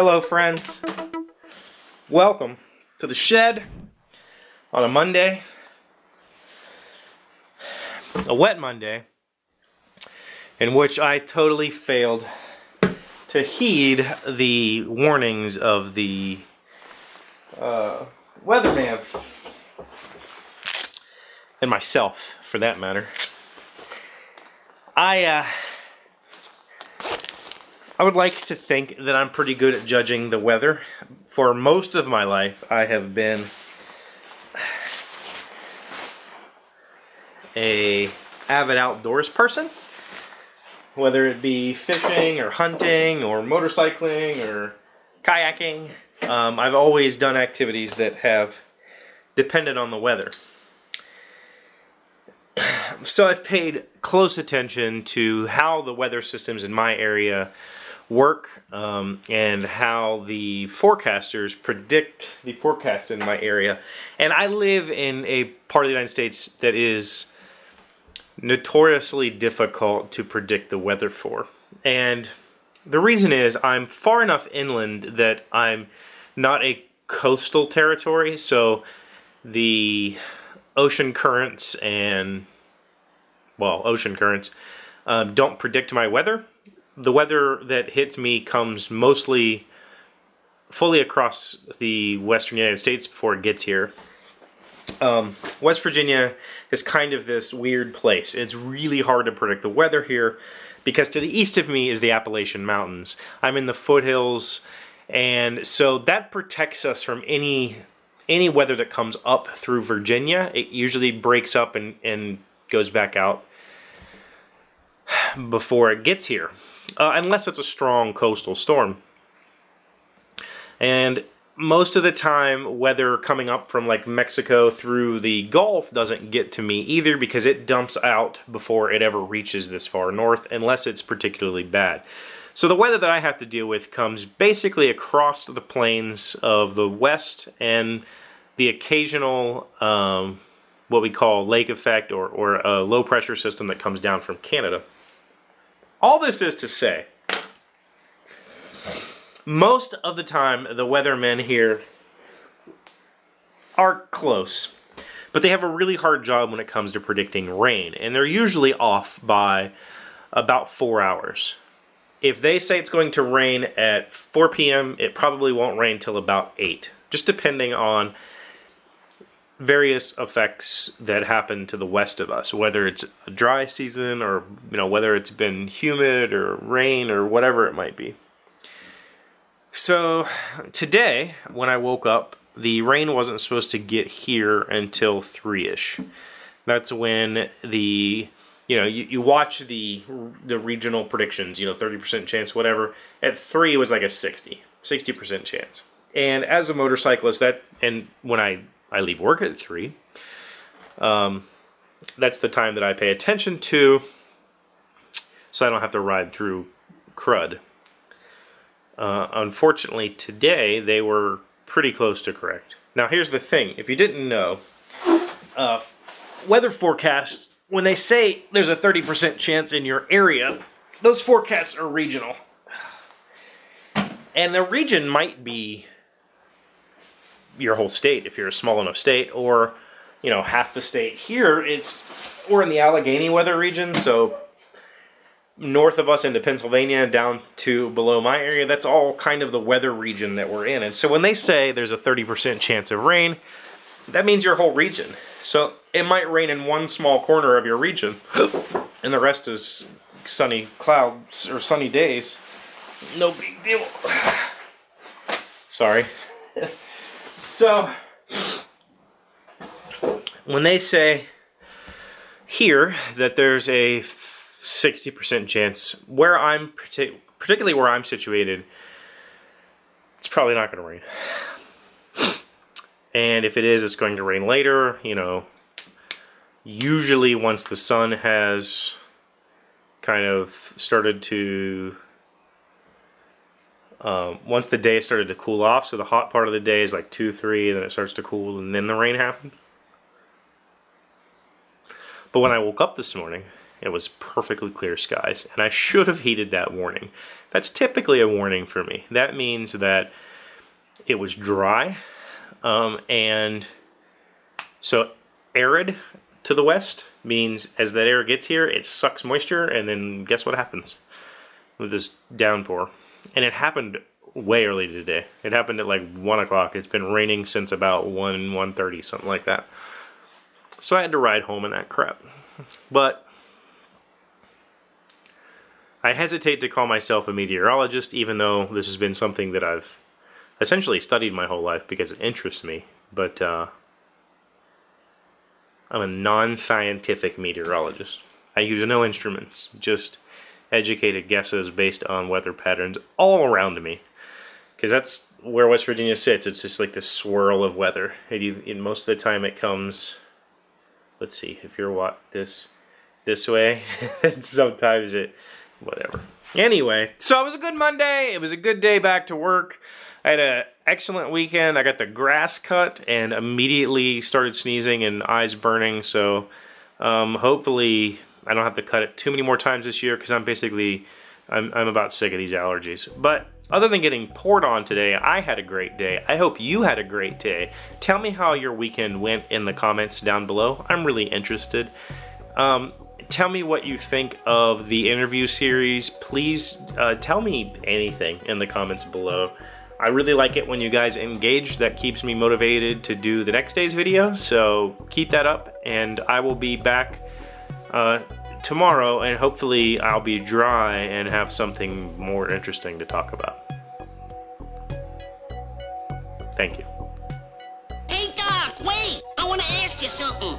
Hello, friends. Welcome to the shed on a Monday, a wet Monday, in which I totally failed to heed the warnings of the uh, weatherman and myself, for that matter. I uh, I would like to think that I'm pretty good at judging the weather. For most of my life, I have been a avid outdoors person. Whether it be fishing or hunting or motorcycling or kayaking, um, I've always done activities that have depended on the weather. So I've paid close attention to how the weather systems in my area work um, and how the forecasters predict the forecast in my area. And I live in a part of the United States that is notoriously difficult to predict the weather for. And the reason is I'm far enough inland that I'm not a coastal territory, so the ocean currents and, well, ocean currents um, don't predict my weather the weather that hits me comes mostly fully across the western United States before it gets here. Um, West Virginia is kind of this weird place. It's really hard to predict the weather here because to the east of me is the Appalachian Mountains. I'm in the foothills, and so that protects us from any any weather that comes up through Virginia. It usually breaks up and, and goes back out before it gets here uh, unless it's a strong coastal storm. And most of the time, weather coming up from like Mexico through the Gulf doesn't get to me either because it dumps out before it ever reaches this far north, unless it's particularly bad. So the weather that I have to deal with comes basically across the plains of the west and the occasional um, what we call lake effect or, or a low pressure system that comes down from Canada. All this is to say, most of the time the weathermen here are close, but they have a really hard job when it comes to predicting rain, and they're usually off by about four hours. If they say it's going to rain at 4 p.m., it probably won't rain till about 8, just depending on various effects that happen to the west of us, whether it's a dry season or you know whether it's been humid or rain or whatever it might be. So today, when I woke up, the rain wasn't supposed to get here until three ish. That's when the you know you, you watch the the regional predictions. You know, thirty percent chance, whatever. At three, it was like a 60 60 percent chance. And as a motorcyclist, that and when I I leave work at 3. Um, that's the time that I pay attention to so I don't have to ride through crud. Uh, unfortunately, today they were pretty close to correct. Now, here's the thing if you didn't know, uh, weather forecasts, when they say there's a 30% chance in your area, those forecasts are regional. And the region might be your whole state if you're a small enough state, or you know half the state. Here it's we're in the Allegheny weather region, so north of us into Pennsylvania down to below my area, that's all kind of the weather region that we're in. And so when they say there's a 30% chance of rain, that means your whole region. So it might rain in one small corner of your region, and the rest is sunny clouds or sunny days. No big deal. Sorry. So, when they say here that there's a 60% chance where I'm particularly where I'm situated, it's probably not going to rain. And if it is, it's going to rain later, you know, usually once the sun has kind of started to um, once the day started to cool off, so the hot part of the day is like 2, 3, and then it starts to cool, and then the rain happened. But when I woke up this morning, It was perfectly clear skies, and I should have heeded that warning. That's typically a warning for me. That means that it was dry, um, and so arid to the west means as that air gets here, it sucks moisture, and then guess what happens with this downpour? And it happened way early today. It happened at like one o'clock. It's been raining since about one one thirty, something like that. So I had to ride home in that crap. But I hesitate to call myself a meteorologist, even though this has been something that I've essentially studied my whole life because it interests me. But uh, I'm a non-scientific meteorologist. I use no instruments, just educated guesses based on weather patterns all around me. Because that's where West Virginia sits. It's just like this swirl of weather. And you most of the time it comes, let's see, if you're what, this, this way, sometimes it, whatever. Anyway, so it was a good Monday. It was a good day back to work. I had an excellent weekend. I got the grass cut and immediately started sneezing and eyes burning. So um, hopefully I don't have to cut it too many more times this year because I'm basically I'm, I'm about sick of these allergies. But other than getting poured on today, I had a great day. I hope you had a great day. Tell me how your weekend went in the comments down below. I'm really interested. Um, tell me what you think of the interview series. Please uh, tell me anything in the comments below. I really like it when you guys engage. That keeps me motivated to do the next day's video. So keep that up and I will be back uh, tomorrow and hopefully I'll be dry and have something more interesting to talk about. Thank you. Hey Doc, wait! I want to ask you something.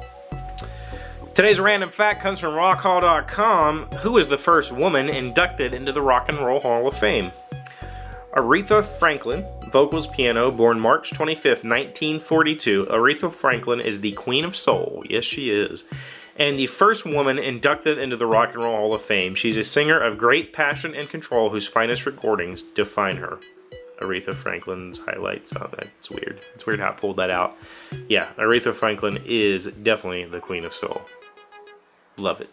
Today's random fact comes from rockhall.com. Who is the first woman inducted into the Rock and Roll Hall of Fame? Aretha Franklin, vocals piano, born March 25th, 1942. Aretha Franklin is the Queen of Soul. Yes, she is. And the first woman inducted into the Rock and Roll Hall of Fame. She's a singer of great passion and control whose finest recordings define her. Aretha Franklin's highlights. Oh, that's weird. It's weird how I pulled that out. Yeah, Aretha Franklin is definitely the Queen of Soul. Love it.